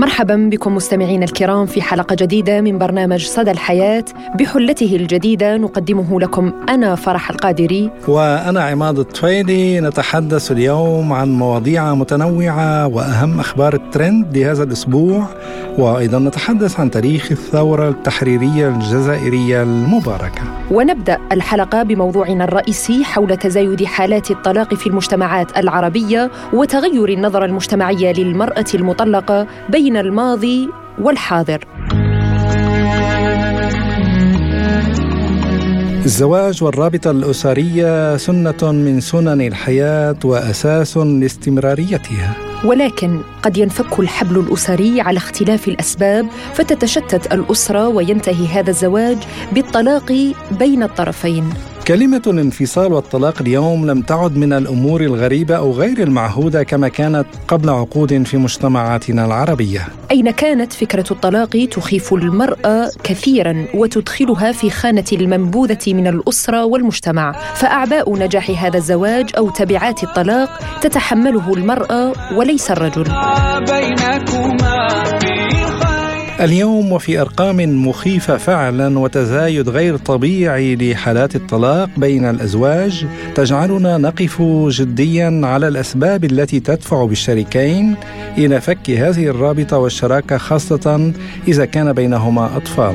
مرحبا بكم مستمعينا الكرام في حلقة جديدة من برنامج صدى الحياة. بحلته الجديدة نقدمه لكم أنا فرح القادري. وأنا عماد الطفيلي نتحدث اليوم عن مواضيع متنوعة وأهم أخبار الترند لهذا الأسبوع. وأيضا نتحدث عن تاريخ الثورة التحريرية الجزائرية المباركة. ونبدأ الحلقة بموضوعنا الرئيسي حول تزايد حالات الطلاق في المجتمعات العربية وتغير النظرة المجتمعية للمرأة المطلقة بين الماضي والحاضر. الزواج والرابطة الأسرية سنة من سنن الحياة وأساس لاستمراريتها ولكن قد ينفك الحبل الأسري على اختلاف الأسباب فتتشتت الأسرة وينتهي هذا الزواج بالطلاق بين الطرفين كلمة الانفصال والطلاق اليوم لم تعد من الأمور الغريبة أو غير المعهودة كما كانت قبل عقود في مجتمعاتنا العربية. أين كانت فكرة الطلاق تخيف المرأة كثيرا وتدخلها في خانة المنبوذة من الأسرة والمجتمع، فأعباء نجاح هذا الزواج أو تبعات الطلاق تتحمله المرأة وليس الرجل. بينكما اليوم وفي أرقام مخيفة فعلا وتزايد غير طبيعي لحالات الطلاق بين الأزواج تجعلنا نقف جديا على الأسباب التي تدفع بالشريكين إلى فك هذه الرابطة والشراكة خاصة إذا كان بينهما أطفال.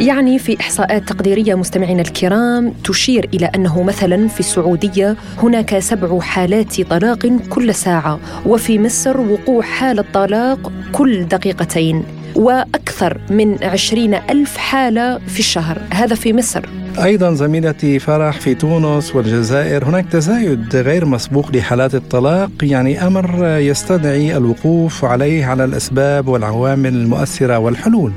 يعني في إحصاءات تقديرية مستمعينا الكرام تشير إلى أنه مثلا في السعودية هناك سبع حالات طلاق كل ساعة وفي مصر وقوع حاله طلاق كل دقيقتين وأكثر من عشرين ألف حالة في الشهر هذا في مصر. أيضا زميلتي فرح في تونس والجزائر هناك تزايد غير مسبوق لحالات الطلاق يعني أمر يستدعي الوقوف عليه على الأسباب والعوامل المؤثرة والحلول.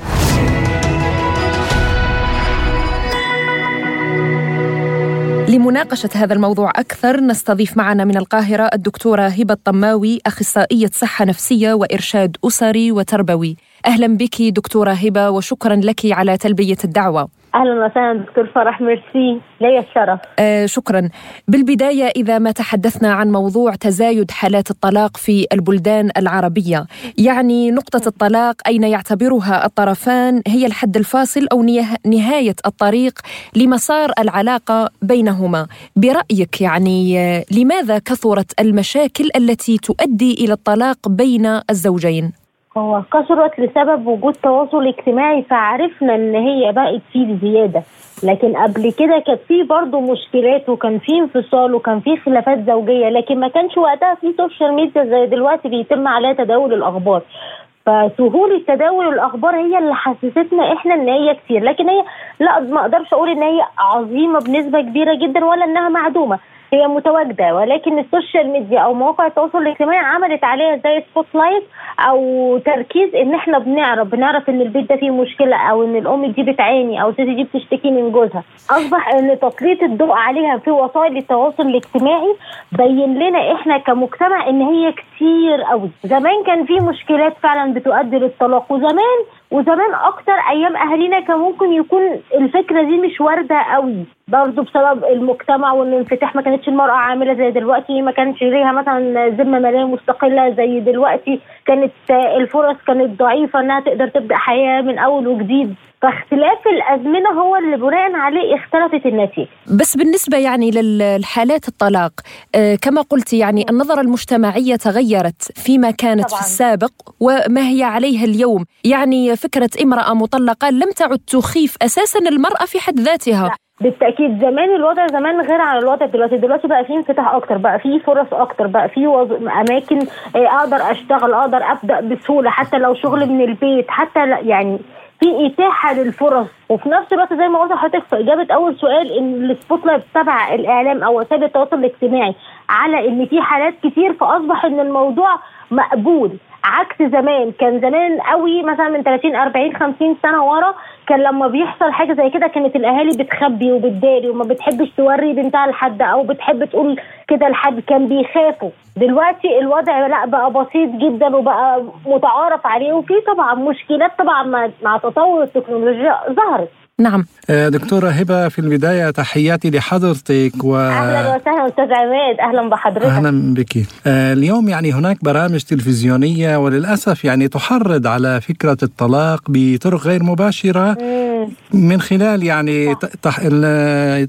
لمناقشة هذا الموضوع أكثر نستضيف معنا من القاهرة الدكتورة هبة الطماوي أخصائية صحة نفسية وإرشاد أسري وتربوي. أهلا بك دكتورة هبة وشكرا لك على تلبية الدعوة. أهلا وسهلا دكتور فرح ميرسي. لي الشرف. آه شكرا. بالبداية إذا ما تحدثنا عن موضوع تزايد حالات الطلاق في البلدان العربية يعني نقطة الطلاق أين يعتبرها الطرفان؟ هي الحد الفاصل أو نهاية الطريق؟ لمسار العلاقة بينهما؟ برأيك يعني آه، لماذا كثرت المشاكل التي تؤدي إلى الطلاق بين الزوجين؟ هو كثرت لسبب وجود تواصل اجتماعي فعرفنا إن هي بقت فيه زياده لكن قبل كده كانت في برضه مشكلات وكان في انفصال وكان في خلافات زوجية. لكن ما كانش وقتها في social media زي دلوقتي بيتم عليها تداول الأخبار. فسهولة تداول الأخبار هي اللي حسستنا إحنا إن هي كتير. لكن هي لا ما أقدرش أقول إن هي عظيمة بنسبة كبيرة جدا ولا إنها معدومة. هي متواجدة ولكن ال social media أو مواقع التواصل الاجتماعي عملت عليها زي spotlight أو تركيز إن إحنا بنعرف بنعرف إن البيت ده فيه مشكلة أو إن الأم دي بتعاني أو الست دي بتشتكي من جوزها. أصبح إن تسليط الضوء عليها في وسائل التواصل الاجتماعي بين لنا إحنا كمجتمع إن هي كتير قوي زمان كان في مشكلات فعلا بتؤدي للطلاق وزمان وزمان أكتر أيام أهالينا كان ممكن يكون الفكرة دي مش واردة قوي. برضه بسبب المجتمع والانفتاح ما كانتش المرأة عاملة زي دلوقتي ما كانش ليها مثلا ذمة مالية مستقلة زي دلوقتي. كانت الفرص كانت ضعيفة إنها تقدر تبدأ حياة من أول وجديد. فاختلاف الأزمنة هو اللي بناء عليه اختلفت النتيجه بس بالنسبة يعني للحالات الطلاق آه كما قلت يعني النظرة المجتمعية تغيرت فيما كانت طبعا. في السابق وما هي عليها اليوم يعني فكرة امرأة مطلقة لم تعد تخيف أساسا المرأة في حد ذاتها لا. بالتأكيد زمان الوضع زمان غير عن الوضع دلوقتي دلوقتي بقى فيه انفتاح أكتر بقى فيه فرص أكتر بقى فيه وز... أماكن آه، أقدر أشتغل أقدر أبدأ بسهولة حتى لو شغل من البيت حتى يعني في إتاحة للفرص. وفي نفس الوقت زي ما قلت لحضرتك في إجابة أول سؤال إن ال spotlight تبع الإعلام أو وسائل التواصل الاجتماعي على إن في حالات كتير فأصبح إن الموضوع مقبول. عكس زمان. كان زمان قوي مثلا من 30 40 50 سنة ورا كان لما بيحصل حاجة زي كده كانت الأهالي بتخبي وبتداري وما بتحبش توري بنتها لحد أو بتحب تقول كده لحد. كان بيخافوا. دلوقتي الوضع لا بقى بسيط جدا وبقى متعارف عليه. وفي طبعا مشكلات طبعا مع, تطور التكنولوجيا ظهرت. نعم. آه، دكتورة هبة في البداية تحياتي لحضرتك و... أهلا وسهلا أستاذ عماد أهلا بحضرتك. أهلا بك. آه، اليوم يعني هناك برامج تلفزيونية وللأسف يعني تحرض على فكرة الطلاق بطرق غير مباشرة. من خلال يعني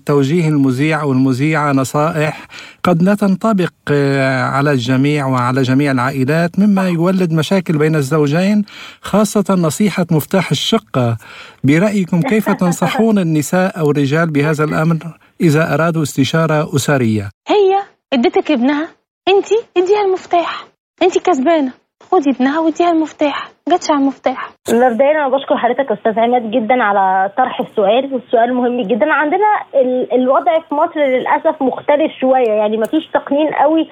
توجيه المذيع أو المذيعة نصائح قد لا تنطبق آه، على الجميع وعلى جميع العائلات مما يولد مشاكل بين الزوجين خاصة نصيحة مفتاح الشقة. برأيكم كيف تنصحون النساء أو الرجال بهذا الأمر إذا أرادوا استشارة أسرية؟ هي اديتك ابنها انت اديها المفتاح انت كسبانة خدي ابنها واديها المفتاح جاتش على المفتاح. مبدئيا أنا بشكر حضرتك أستاذ عماد جدا على طرح السؤال والسؤال مهم جدا. عندنا ال الوضع في مصر للأسف مختلف شوية يعني مفيش تقنين قوي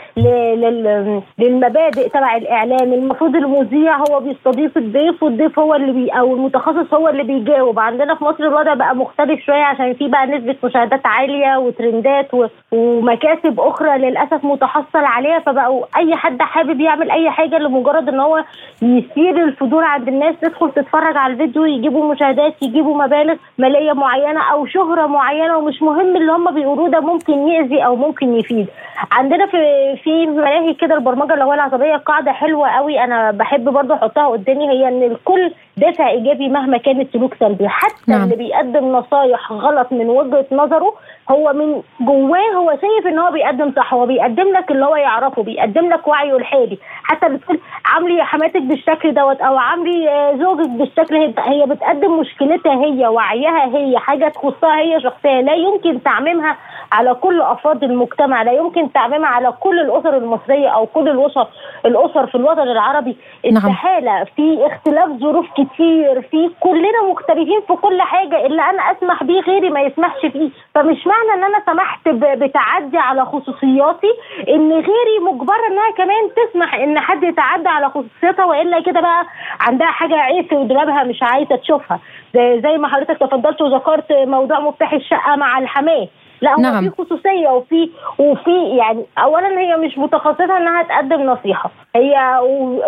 للمبادئ تبع الإعلام. المفروض المذيع هو بيستضيف الضيف والضيف هو اللي بي أو المتخصص هو اللي بيجاوب. عندنا في مصر الوضع بقى مختلف شوية عشان في بقى نسبة مشاهدات عالية وترندات ومكاسب أخرى للأسف متحصل عليها فبقوا أي حد حابب يعمل أي حاجة لمجرد إن هو يثير الفضول عند الناس تدخل تتفرج على الفيديو يجيبوا مشاهدات يجيبوا مبالغ مالية معينة أو شهرة معينة ومش مهم اللي هم بيقولوه ده ممكن يأذي أو ممكن يفيد عندنا في في ملاهي كده البرمجة اللغويه العصبية قاعدة حلوة قوي أنا بحب برضو أحطها قدامي هي إن الكل دافع إيجابي مهما كان السلوك سلبي حتى نعم. اللي بيقدم نصايح غلط من وجهة نظره هو من جواه هو شايف إن هو بيقدم صح هو بيقدم لك اللي هو يعرفه بيقدم لك وعيه الحالي حتى بتقول عاملي حماتك بالشكل دوت أو عاملي آه، زوجك بالشكل هي بتقدم مشكلتها هي وعيها هي حاجة تخصها هي شخصية لا يمكن تعميمها على كل أفراد المجتمع لا يمكن تعميمها على كل الأسر المصرية أو كل الأسر الأسر في الوطن العربي. نعم. استحالة في اختلاف ظروف كتير في كلنا مختلفين في كل حاجة اللي أنا أسمح بيه غيري ما يسمحش فيه. فمش معنى إن أنا سمحت بتعدي على خصوصياتي إن غيري مجبرة إنها كمان تسمح إن حد يتعدى على خصوصياتها وإلا كده بقى عندها حاجة عيب في دولابها مش عايزة تشوفها. زي ما حضرتك تفضلت وذكرت موضوع مفتاح الشقة مع الحماه لا هو نعم. في خصوصية وفي وفي يعني اولا هي مش متخصصة إنها تقدم نصيحة. هي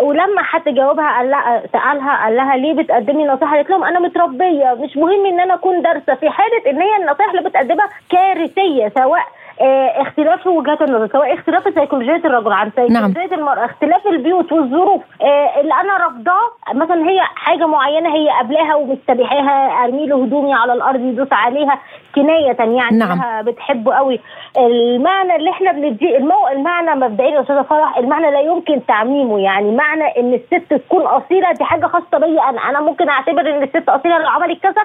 ولما حد جاوبها قال لها سألها قال لها ليه بتقدمي نصيحة؟ قالت لهم أنا متربية مش مهم إن أنا أكون دارسة. في حالة إن هي النصائح اللي بتقدمها كارثية سواء آه اختلاف وجهات النظر سواء اختلاف سيكولوجيه الرجل عن سيكولوجية نعم. المرأة. اختلاف البيوت والظروف. آه اللي أنا رافضاه مثلا هي حاجة معينة هي قبلها ومستبيحاها أرمي له هدومي على الأرض يدوس عليها كناية يعني نعم. بتحبه قوي. المعنى اللي إحنا بنديه المو... المعنى مبدئيا يا أستاذة فرح المعنى لا يمكن تعميمه. يعني معنى إن الست تكون أصيلة دي حاجة خاصة بيا أنا. أنا ممكن أعتبر إن الست أصيلة لو عملت كذا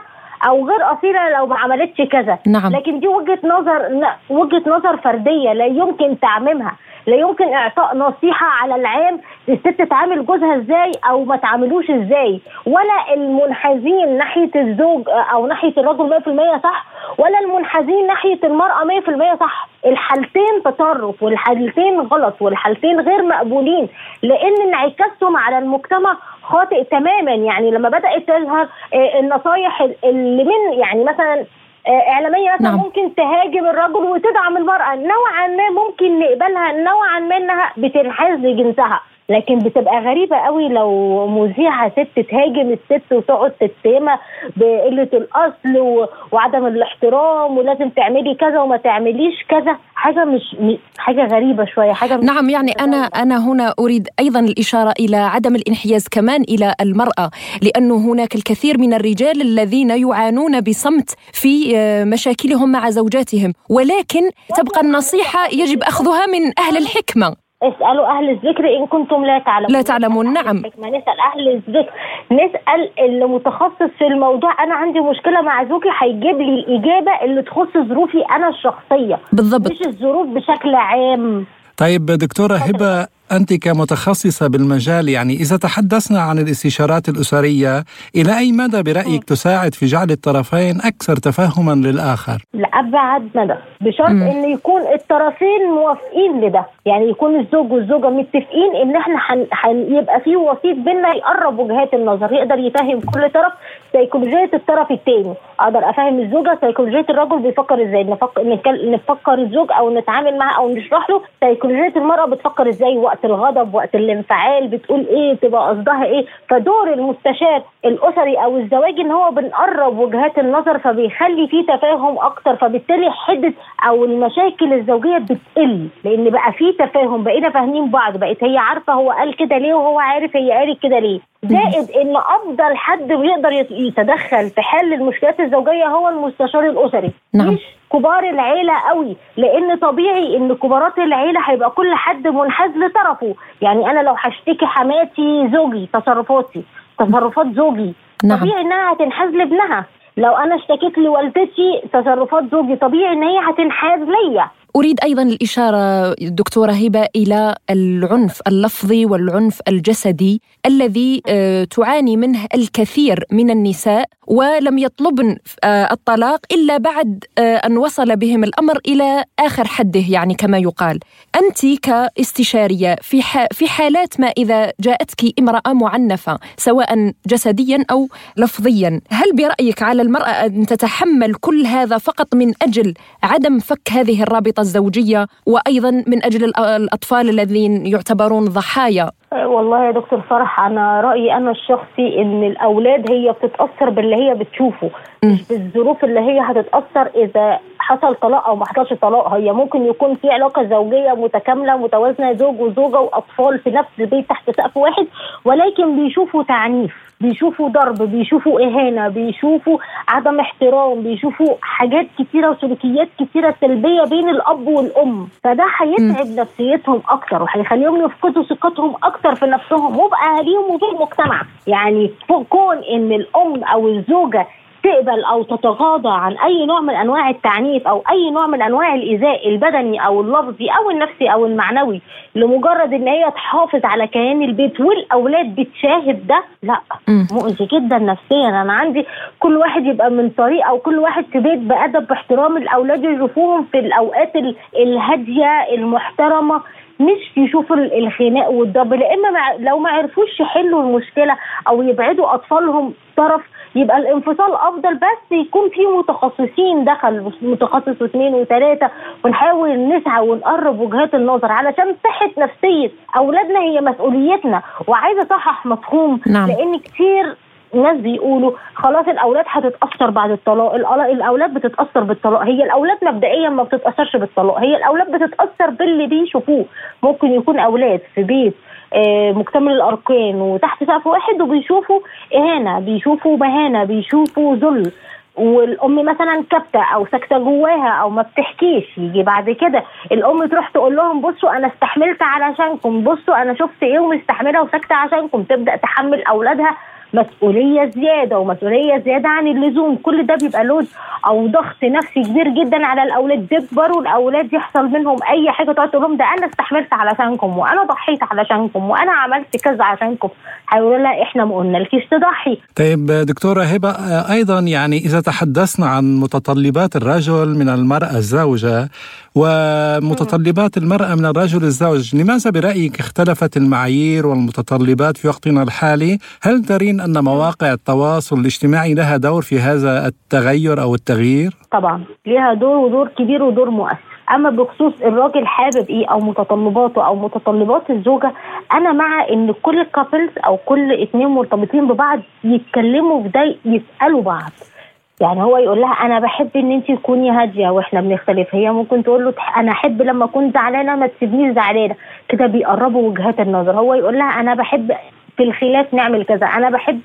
أو غير أصيلة لو ما عملتش كذا. نعم. لكن دي وجهة نظر وجهة نظر فردية لا يمكن تعميمها. لا يمكن إعطاء نصيحة على العام الست تعامل جوزها إزاي أو ما تعاملوش إزاي. ولا المنحازين ناحية الزوج أو ناحية الرجل 100% صح ولا المنحازين ناحية المرأة 100% صح. الحالتين تطرف والحالتين غلط والحالتين غير مقبولين لأن انعكاسهم على المجتمع خاطئ تماما. يعني لما بدأت تظهر آه، النصايح اللي من يعني مثلا آه، إعلامية مثلا نعم. ممكن تهاجم الرجل وتدعم المرأة. نوعا ما ممكن نقبلها نوعا ما إنها بتنحاز لجنسها. لكن بتبقى غريبة قوي لو مذيعة ست تهاجم الست وتقعد تتهمها بقلة الأصل وعدم الاحترام ولازم تعملي كذا وما تعمليش كذا. حاجة مش حاجة غريبة شوية حاجة مش نعم يعني أنا أنا هنا أريد أيضا الإشارة إلى عدم الانحياز كمان إلى المرأة لأنه هناك الكثير من الرجال الذين يعانون بصمت في آه، مشاكلهم مع زوجاتهم ولكن تبقى النصيحة يجب أخذها من أهل الحكمة. اسألوا أهل الذكر إن كنتم لا تعلمون. لا تعلمون نعم. نسأل أهل الذكر. نسأل اللي متخصص في الموضوع. أنا عندي مشكلة مع زوجي هيجيب لي الإجابة اللي تخص ظروفي أنا الشخصية. بالضبط. مش الظروف بشكل عام. طيب دكتورة هبة أنت كمتخصصة بالمجال يعني إذا تحدثنا عن الاستشارات الأسرية إلى أي مدى برأيك تساعد في جعل الطرفين أكثر تفهما للآخر؟ لأبعد مدى. بشرط أن يكون الطرفين موافقين لده. يعني يكون الزوج والزوجة متفقين أن إحنا حن... حن... يبقى في وسيط بيننا يقرب وجهات النظر يقدر يفهم كل طرف سيكولوجية الطرف الثاني أقدر أفهم الزوجة سيكولوجية الرجل بيفكر إزاي؟ نفكر نفكر الزوج أو نتعامل معاه أو نشرح له سيكولوجية المرأة بتفكر وقت وقت الغضب وقت الانفعال بتقول إيه تبقى قصدها إيه. فدور المستشار الأسري أو الزواجي إن هو بنقرب وجهات النظر فبيخلي في تفاهم أكتر فبالتالي حده أو المشاكل الزوجية بتقل. لأن بقى في تفاهم بقينا فاهمين بعض بقت هي عارفة هو قال كده ليه وهو عارف هي قالت كده ليه. زائد إن أفضل حد بيقدر يتدخل في حل المشكلات الزوجية هو المستشار الأسري. نعم. مش كبار العيلة قوي لأن طبيعي إن كبارات العيلة هيبقى كل حد منحاز لطرفه. يعني أنا لو هشتكي حماتي زوجي تصرفاتي تصرفات زوجي. نعم. طبيعي إنها هتنحاز لابنها. لو أنا اشتكيت لوالدتي تصرفات زوجي. طبيعي إن هي هتنحاز ليا. أريد أيضا الإشارة دكتورة هبة إلى العنف اللفظي والعنف الجسدي الذي آه، تعاني منه الكثير من النساء ولم يطلبن آه، الطلاق إلا بعد آه، أن وصل بهم الأمر إلى آخر حده يعني كما يقال. أنت كاستشارية في في حالات ما إذا جاءتك امرأة معنفة سواء جسديا أو لفظيا هل برأيك على المرأة أن تتحمل كل هذا فقط من أجل عدم فك هذه الرابطة؟ الزوجية وأيضا من أجل الأطفال الذين يعتبرون ضحايا. أه، والله يا دكتور فرح أنا رأيي أنا الشخصي إن الأولاد هي بتتأثر باللي هي بتشوفه مش بالظروف اللي هي هتتأثر إذا حصل طلاق أو ما حصلش طلاق هي ممكن يكون في علاقة زوجية متكاملة متوازنة زوج وزوجة وأطفال في نفس البيت تحت سقف واحد ولكن بيشوفوا تعنيف بيشوفوا ضرب بيشوفوا إهانة بيشوفوا عدم احترام بيشوفوا حاجات كتيرة وسلوكيات كتيرة سلبية بين الأب والأم. فده هيتعب نفسيتهم أكتر وهيخليهم يفقدوا ثقتهم أكتر في نفسهم وباهاليهم وفي المجتمع يعني كون إن الأم أو الزوجة تقبل أو تتغاضى عن أي نوع من أنواع التعنيف أو أي نوع من أنواع الإيذاء البدني أو اللفظي أو النفسي أو المعنوي لمجرد إن هي تحافظ على كيان البيت والأولاد بتشاهد ده لا. مؤذي جدا نفسيا. أنا عندي كل واحد يبقى من طريق أو كل واحد في بيت بأدب باحترام الأولاد يشوفوهم في الأوقات الهادية المحترمة مش يشوفوا الخناق والضرب لأن لو ما عرفوش يحلوا المشكلة أو يبعدوا أطفالهم طرف يبقى الانفصال أفضل بس يكون في متخصصين دخل متخصص واثنين وثلاثة ونحاول نسعى ونقرب وجهات النظر علشان صحة نفسية أولادنا هي مسؤوليتنا. وعايزة أصحح مفهوم نعم. لأن كتير ناس بيقولوا خلاص الأولاد هتتأثر بعد الطلاق الأولاد بتتأثر بالطلاق. هي الأولاد مبدئيا ما بتتأثرش بالطلاق هي الأولاد بتتأثر باللي بيشوفوه. ممكن يكون أولاد في بيت مكتمل الأركان وتحت سقف واحد وبيشوفوا إهانة بيشوفوا مهانة بيشوفوا ذل. والأم مثلا كابتة أو ساكتة جواها أو ما بتحكيش يجي بعد كده الأم تروح تقول لهم بصوا أنا استحملت علشانكم بصوا أنا شفت إيه ومستحملة وساكتة عشانكم. تبدأ تحمل أولادها مسؤولية زيادة ومسؤولية زيادة عن اللزوم. كل ده بيبقى لود أو ضغط نفسي كبير جدا على الأولاد. بيكبروا الأولاد يحصل منهم أي حاجة تقعد تقول لهم ده أنا استحملت علشانكم وأنا ضحيت علشانكم وأنا عملت كذا عشانكم هيقولوا لها إحنا ما قلنالكيش تضحي. طيب دكتورة هبة أيضا يعني إذا تحدثنا عن متطلبات الرجل من المرأة الزوجة ومتطلبات المرأة من الرجل الزوج. لماذا برأيك اختلفت المعايير والمتطلبات في وقتنا الحالي؟ هل ترين أن مواقع التواصل الاجتماعي لها دور في هذا التغير أو التغيير؟ طبعا لها دور ودور كبير ودور مؤثر. أما بخصوص الراجل حابب إيه أو متطلباته أو متطلبات الزوجة أنا مع إن كل كابلز أو كل اتنين مرتبطين ببعض يتكلموا في ده يسألوا بعض. يعني هو يقول لها أنا بحب إن انت تكوني هادية وإحنا بنختلف. هي ممكن تقول له أنا أحب لما أكون زعلانة ما تسيبنيش زعلانة. كده بيقربوا وجهات النظر. هو يقول لها أنا بحب في الخلاف نعمل كذا. أنا بحب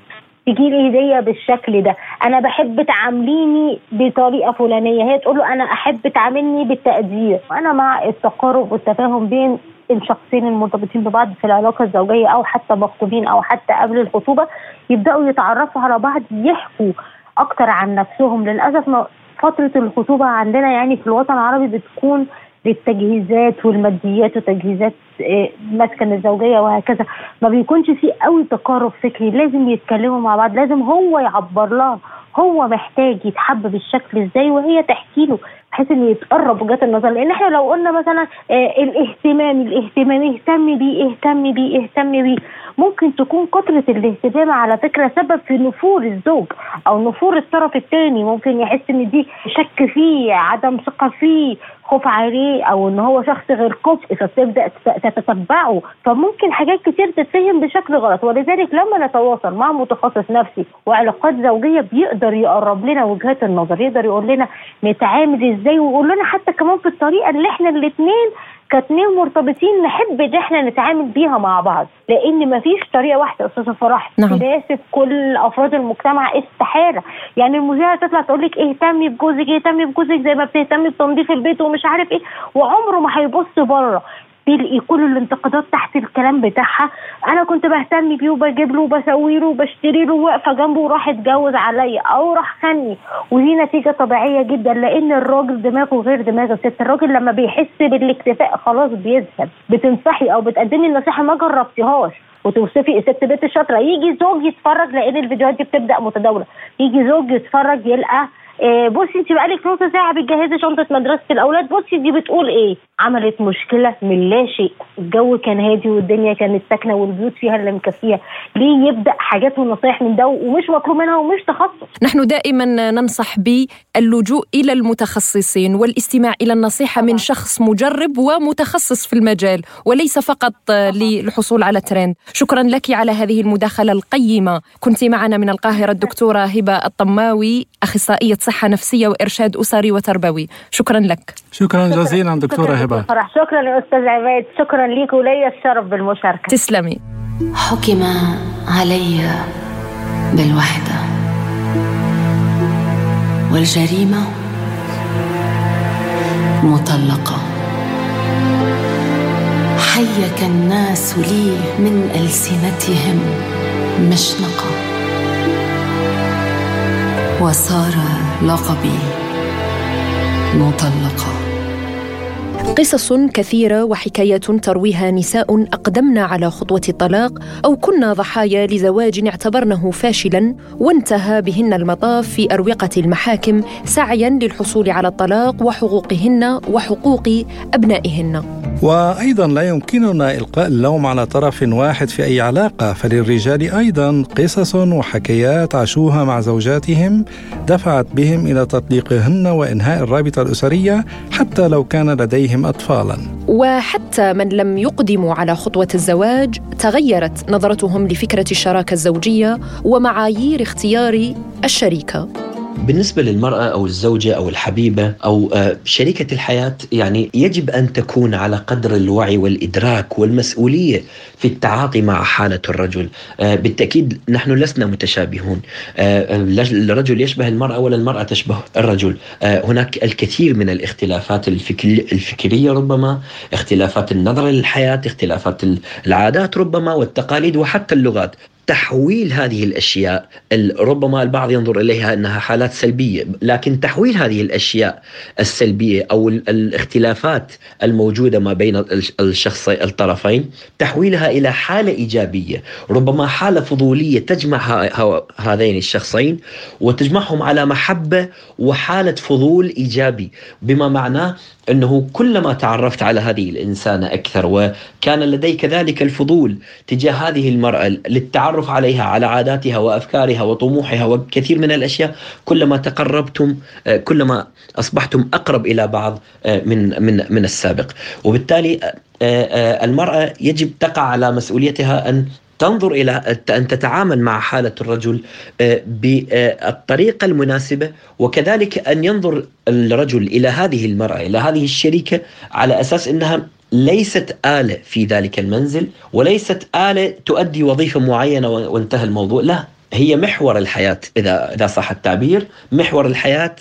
تجي لي هدية بالشكل ده. أنا بحب تعامليني بطريقة فلانية. هي تقول له أنا أحب تعاملني بالتقدير. أنا مع التقارب والتفاهم بين الشخصين المرتبطين ببعض في العلاقة الزوجية أو حتى مخطوبين أو حتى قبل الخطوبة. يبدأوا يتعرفوا على بعض يحكوا أكتر عن نفسهم. للأسف فترة الخطوبة عندنا يعني في الوطن العربي بتكون للتجهيزات والماديات وتجهيزات آه، مسكن الزوجية وهكذا. ما بيكونش في قوي تقارب فكري. لازم يتكلموا مع بعض. لازم هو يعبر لها. هو محتاج يتحب بالشكل إزاي وهي تحكي له. بحيث إنه يتقرب وجهات النظر. لأن إحنا لو قلنا مثلا آه الاهتمام الاهتمام اهتم بيه اهتم بيه اهتم بيه ممكن تكون كثرة الاهتمام على فكرة سبب في نفور الزوج أو نفور الطرف الثاني ممكن يحس إن دي شك فيه عدم ثقة فيه خوف عليه أو إن هو شخص غير كفء فبتبدا تتتبعه. فممكن حاجات كتير تتفهم بشكل غلط. ولذلك لما نتواصل مع متخصص نفسي وعلاقات زوجية بيقدر يقرب لنا وجهات النظر يقدر يقول لنا نتعامل إزاي ويقول لنا حتى كمان في الطريقة اللي إحنا الاثنين كاتنين مرتبطين نحب إن إحنا نتعامل بيها مع بعض لأن مفيش طريقة واحدة يا أستاذة فرح. نعم. تناسب كل أفراد المجتمع استحالة. يعني المذيعة تطلع تقول لك اهتمي بجوزك اهتمي بجوزك زي ما بتهتمي بتنظيف البيت ومش عارف إيه وعمره ما هيبص بره. تلقي كل الانتقادات تحت الكلام بتاعها. أنا كنت بهتم بيه وبجيب له وبسوي له وبشتري له واقفه جنبه وراح اتجوز عليا. أو راح خني ودي نتيجة طبيعية جدا لأن الراجل دماغه غير دماغ الست. الراجل لما بيحس بالاكتفاء خلاص بيذهب بتنصحي أو بتقدمي النصيحة ما جربتيهاش. وتوصفي ست بنت الشاطره يجي زوج يتفرج لأن الفيديوهات دي بتبدأ متداولة. يجي زوج يتفرج يلقى بصي انت بقالك نص ساعة بتجهزي شنطة مدرسة الأولاد. بصي دي بتقول إيه؟ عملت مشكلة من لا شيء. الجو كان هادي والدنيا كانت ساكنة والبيوت فيها اللي مكفيها ليه يبدأ حاجات ونصايح من ده ومش مطلوب منها ومش تخصص؟ نحن دائما ننصح باللجوء إلى المتخصصين والاستماع إلى النصيحة من شخص مجرب ومتخصص في المجال وليس فقط للحصول على ترند. شكرا لك على هذه المداخلة القيمة. كنت معنا من القاهرة الدكتورة هبة الطماوي أخصائية صحة نفسية وإرشاد أسري وتربوي. شكرا لك. شكرا جزيلا دكتورة هبة. شكرا يا أستاذ عماد شكرا ليك ولي الشرف بالمشاركة. تسلمي. حكم علي بالوحدة والجريمة مطلقة. حيك الناس لي من ألسنتهم مشنقة. وصار لقبي مطلقه قصص كثيرة وحكايات ترويها نساء أقدمن على خطوة الطلاق أو كنا ضحايا لزواج اعتبرنه فاشلا وانتهى بهن المطاف في أروقة المحاكم سعيا للحصول على الطلاق وحقوقهن وحقوق أبنائهن. وأيضا لا يمكننا إلقاء اللوم على طرف واحد في أي علاقة فللرجال أيضا قصص وحكايات عاشوها مع زوجاتهم دفعت بهم إلى تطليقهن وإنهاء الرابطة الأسرية حتى لو كان لديهم اطفالا. وحتى من لم يقدموا على خطوة الزواج تغيرت نظرتهم لفكرة الشراكة الزوجية ومعايير اختيار الشريكة. بالنسبة للمرأة أو الزوجة أو الحبيبة أو شريكة الحياة يعني يجب أن تكون على قدر الوعي والإدراك والمسؤولية في التعاطي مع حالة الرجل. بالتأكيد نحن لسنا متشابهون. الرجل يشبه المرأة ولا المرأة تشبه الرجل؟ هناك الكثير من الاختلافات الفكرية ربما اختلافات النظر للحياة اختلافات العادات ربما والتقاليد وحتى اللغات. تحويل هذه الأشياء ربما البعض ينظر إليها أنها حالات سلبية، لكن تحويل هذه الأشياء السلبية أو الاختلافات الموجودة ما بين الشخص الطرفين، تحويلها إلى حالة إيجابية، ربما حالة فضولية تجمع هذين الشخصين وتجمعهم على محبة وحالة فضول إيجابي، بما معناه أنه كلما تعرفت على هذه الانسانه أكثر وكان لديك ذلك الفضول تجاه هذه المرأة للتعرف عليها على عاداتها وأفكارها وطموحها وكثير من الأشياء كلما تقربتم كلما أصبحتم أقرب إلى بعض من من من السابق. وبالتالي المرأة يجب تقع على مسؤوليتها أن تنظر إلى أن تتعامل مع حالة الرجل بالطريقة المناسبة وكذلك أن ينظر الرجل إلى هذه المرأة إلى هذه الشريكة على أساس إنها ليست آلة في ذلك المنزل وليست آلة تؤدي وظيفة معينة وانتهى الموضوع. لا هي محور الحياة إذا إذا صح التعبير محور الحياة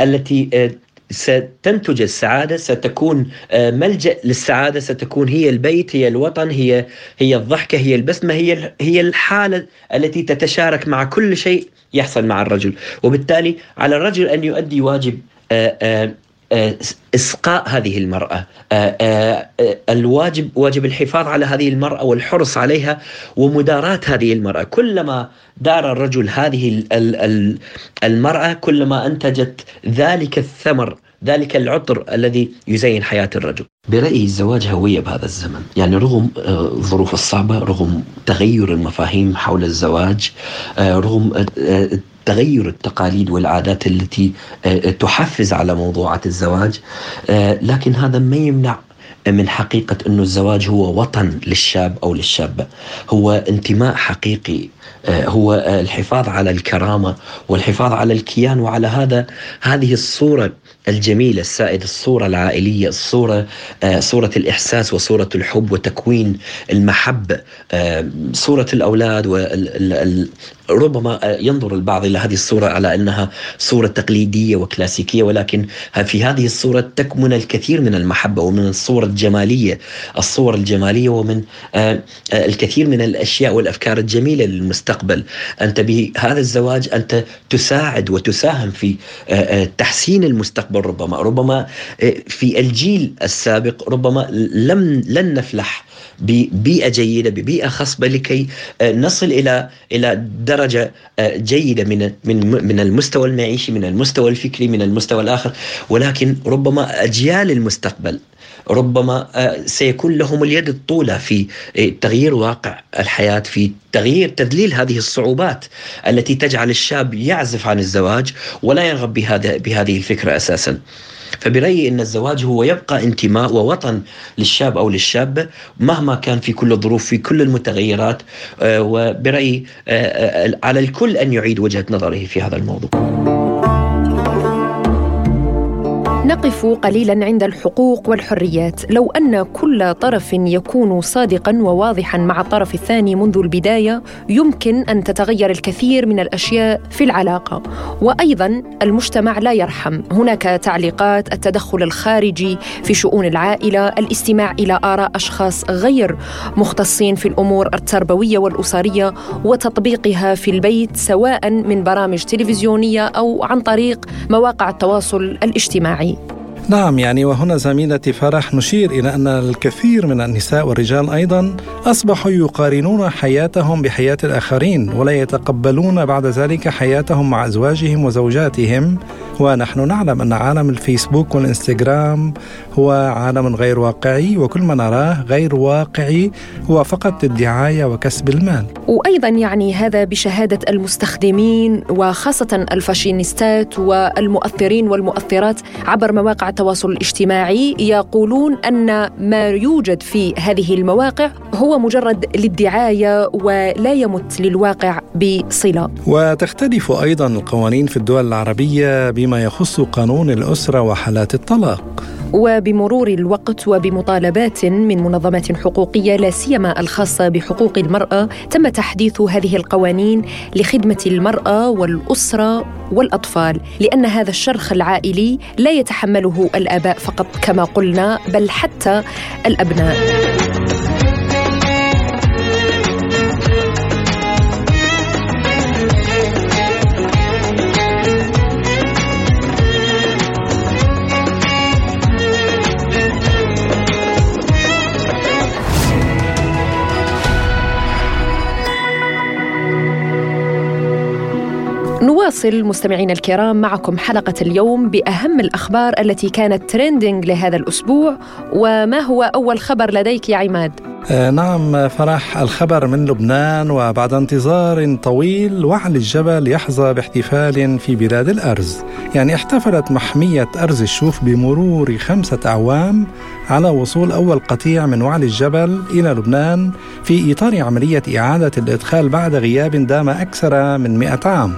التي ستنتج السعادة ستكون ملجأ للسعادة ستكون هي البيت هي الوطن هي هي الضحكة هي البسمة هي هي الحالة التي تتشارك مع كل شيء يحصل مع الرجل. وبالتالي على الرجل أن يؤدي واجب إسقاء هذه المرأة. الواجب واجب الحفاظ على هذه المرأة والحرص عليها ومداراة هذه المرأة. كلما دار الرجل هذه المرأة كلما أنتجت ذلك الثمر ذلك العطر الذي يزين حياة الرجل. برأيي الزواج هوية بهذا الزمن. يعني رغم آه، الظروف الصعبة رغم تغير المفاهيم حول الزواج آه، رغم آه، تغير التقاليد والعادات التي تحفز على موضوعات الزواج لكن هذا ما يمنع من حقيقة أنه الزواج هو وطن للشاب أو للشابة. هو انتماء حقيقي هو الحفاظ على الكرامة والحفاظ على الكيان وعلى هذا هذه الصورة الجميلة السائدة الصورة العائلية الصورة آه، صورة الإحساس وصورة الحب وتكوين المحبة آه، صورة الأولاد ربما ينظر البعض إلى هذه الصورة على أنها صورة تقليدية وكلاسيكية ولكن في هذه الصورة تكمن الكثير من المحبة ومن الصور الجمالية الصور الجمالية ومن آه، الكثير من الأشياء والأفكار الجميلة للمستقبل. أنت بهذا الزواج أنت تساعد وتساهم في تحسين المستقبل. ربما ربما آه، في الجيل السابق ربما لم لن نفلح ببيئة جيدة ببيئة خصبة لكي آه، نصل إلى إلى درجة آه، جيدة من من من المستوى المعيشي من المستوى الفكري من المستوى الآخر. ولكن ربما أجيال المستقبل ربما سيكون لهم اليد الطولة في تغيير واقع الحياة في تغيير تذليل هذه الصعوبات التي تجعل الشاب يعزف عن الزواج ولا يرغب بهذا بهذه الفكرة أساسا. فبرأيي أن الزواج هو يبقى انتماء ووطن للشاب أو للشابة مهما كان في كل الظروف في كل المتغيرات. آه، وبرأيي آه، آه، على الكل أن يعيد وجهة نظره في هذا الموضوع. نقف قليلا عند الحقوق والحريات. لو أن كل طرف يكون صادقا وواضحا مع الطرف الثاني منذ البداية يمكن أن تتغير الكثير من الأشياء في العلاقة. وأيضا المجتمع لا يرحم. هناك تعليقات التدخل الخارجي في شؤون العائلة الاستماع إلى آراء أشخاص غير مختصين في الأمور التربوية والأسرية وتطبيقها في البيت سواء من برامج تلفزيونية أو عن طريق مواقع التواصل الاجتماعي. نعم يعني وهنا زميلتي فرح نشير إلى أن الكثير من النساء والرجال أيضا أصبحوا يقارنون حياتهم بحياة الآخرين ولا يتقبلون بعد ذلك حياتهم مع أزواجهم وزوجاتهم. ونحن نعلم أن عالم الفيسبوك والإنستغرام هو عالم غير واقعي وكل ما نراه غير واقعي هو فقط الدعاية وكسب المال. وأيضا يعني هذا بشهادة المستخدمين وخاصة الفاشينيستات والمؤثرين والمؤثرات عبر مواقع التواصل الاجتماعي يقولون أن ما يوجد في هذه المواقع هو مجرد للدعاية ولا يمت للواقع بصلة. وتختلف أيضا القوانين في الدول العربية بما يخص قانون الأسرة وحالات الطلاق. وبمرور الوقت وبمطالبات من منظمات حقوقية لا سيما الخاصة بحقوق المرأة تم تحديث هذه القوانين لخدمة المرأة والأسرة والأطفال لأن هذا الشرخ العائلي لا يتحمله الآباء فقط كما قلنا بل حتى الأبناء. نواصل مستمعينا الكرام معكم حلقة اليوم بأهم الأخبار التي كانت trending لهذا الأسبوع وما هو أول خبر لديك يا عماد؟ آه نعم فرح الخبر من لبنان وبعد انتظار طويل وعلي الجبل يحظى باحتفال في بلاد الأرز يعني احتفلت محمية أرز الشوف بمرور خمسة أعوام على وصول أول قطيع من وعلي الجبل إلى لبنان في إطار عملية إعادة الإدخال بعد غياب دام أكثر من 100 عام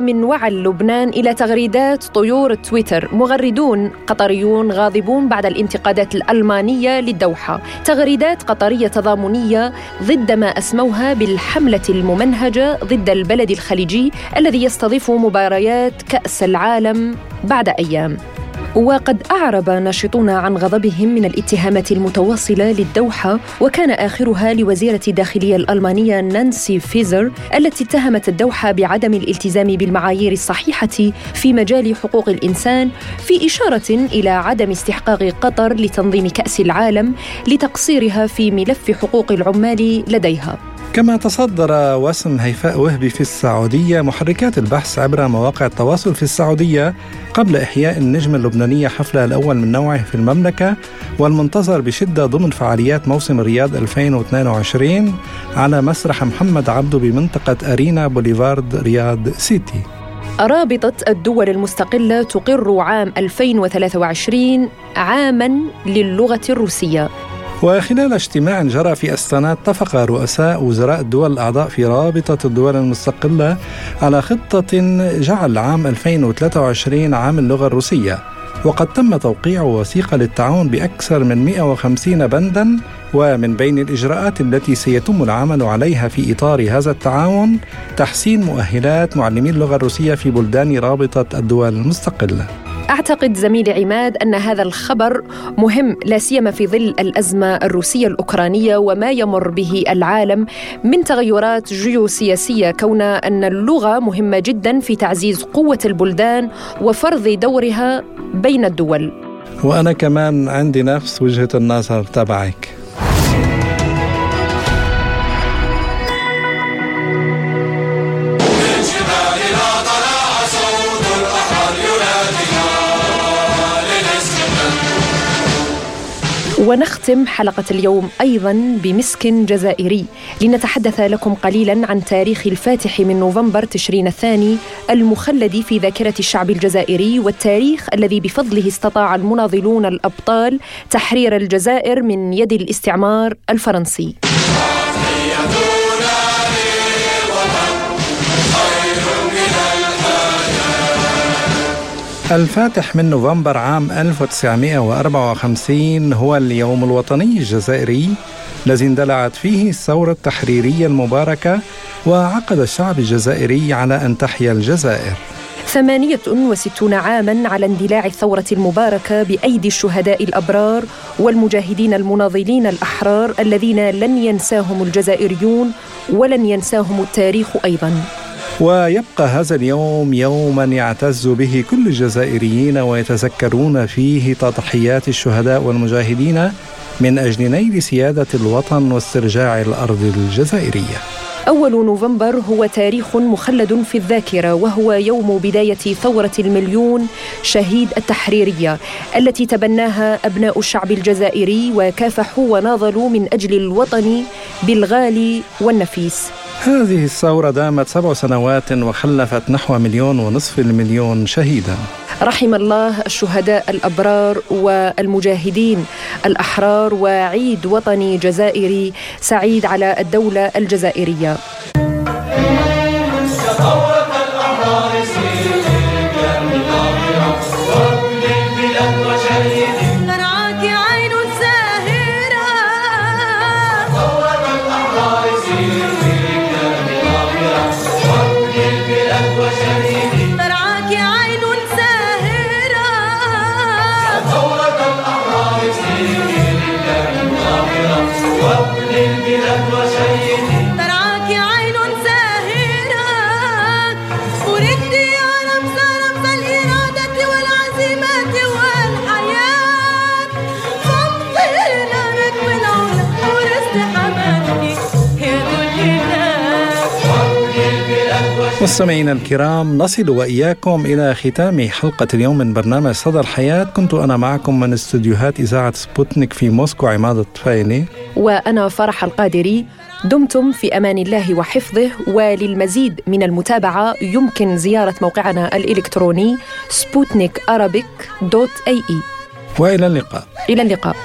ومن وعل لبنان إلى تغريدات طيور تويتر. مغردون قطريون غاضبون بعد الانتقادات الألمانية للدوحة. تغريدات قطرية تضامنية ضد ما أسموها بالحملة الممنهجة ضد البلد الخليجي الذي يستضيف مباريات كأس العالم بعد أيام. وقد أعرب ناشطون عن غضبهم من الاتهامات المتواصلة للدوحة وكان آخرها لوزيرة الداخلية الألمانية نانسي فيزر التي اتهمت الدوحة بعدم الالتزام بالمعايير الصحيحة في مجال حقوق الإنسان في إشارة إلى عدم استحقاق قطر لتنظيم كأس العالم لتقصيرها في ملف حقوق العمال لديها. كما تصدر وسم هيفاء وهبي في السعودية محركات البحث عبر مواقع التواصل في السعودية قبل إحياء النجم اللبنانية حفلها الأول من نوعه في المملكة والمنتظر بشدة ضمن فعاليات موسم رياض 2022 على مسرح محمد عبده بمنطقة أرينا بوليفارد رياض سيتي. رابطة الدول المستقلة تقر عام 2023 عاما للغة الروسية. وخلال اجتماع جرى في استانا اتفق رؤساء وزراء الدول الأعضاء في رابطة الدول المستقلة على خطة جعل عام 2023 عام اللغة الروسية. وقد تم توقيع وثيقة للتعاون بأكثر من 150 بندا ومن بين الإجراءات التي سيتم العمل عليها في إطار هذا التعاون تحسين مؤهلات معلمي اللغة الروسية في بلدان رابطة الدول المستقلة. أعتقد زميلي عماد أن هذا الخبر مهم لا سيما في ظل الأزمة الروسية الأوكرانية وما يمر به العالم من تغيرات جيوسياسية كون أن اللغة مهمة جدا في تعزيز قوة البلدان وفرض دورها بين الدول. وأنا كمان عندي نفس وجهة النظر تبعك. ونختم حلقة اليوم أيضا بمسك جزائري. لنتحدث لكم قليلا عن تاريخ الفاتح من نوفمبر تشرين الثاني المخلد في ذاكرة الشعب الجزائري والتاريخ الذي بفضله استطاع المناضلون الأبطال تحرير الجزائر من يد الاستعمار الفرنسي. الفاتح من نوفمبر عام 1954 هو اليوم الوطني الجزائري الذي اندلعت فيه الثورة التحريرية المباركة وعقد الشعب الجزائري على أن تحيا الجزائر. ثمانية وستون عاما على اندلاع الثورة المباركة بأيدي الشهداء الأبرار والمجاهدين المناضلين الأحرار الذين لن ينساهم الجزائريون ولن ينساهم التاريخ أيضا. ويبقى هذا اليوم يوما يعتز به كل الجزائريين ويتذكرون فيه تضحيات الشهداء والمجاهدين من أجل نيل سيادة الوطن واسترجاع الأرض الجزائرية. أول نوفمبر هو تاريخ مخلد في الذاكرة وهو يوم بداية ثورة المليون شهيد التحريرية التي تبناها أبناء الشعب الجزائري وكافحوا وناضلوا من أجل الوطن بالغالي والنفيس هذه الثورة دامت سبع سنوات وخلفت نحو مليون ونصف المليون شهيدا. رحم الله الشهداء الأبرار والمجاهدين الأحرار وعيد وطني جزائري سعيد على الدولة الجزائرية. مستمعينا الكرام نصل وإياكم إلى ختام حلقة اليوم من برنامج صدى الحياة. كنت أنا معكم من استديوهات إذاعة سبوتنيك في موسكو عماد الطفيلي. وأنا فرح القادري. دمتم في أمان الله وحفظه وللمزيد من المتابعة يمكن زيارة موقعنا الإلكتروني سبوتنيك dot إي إي. وإلى اللقاء. إلى اللقاء.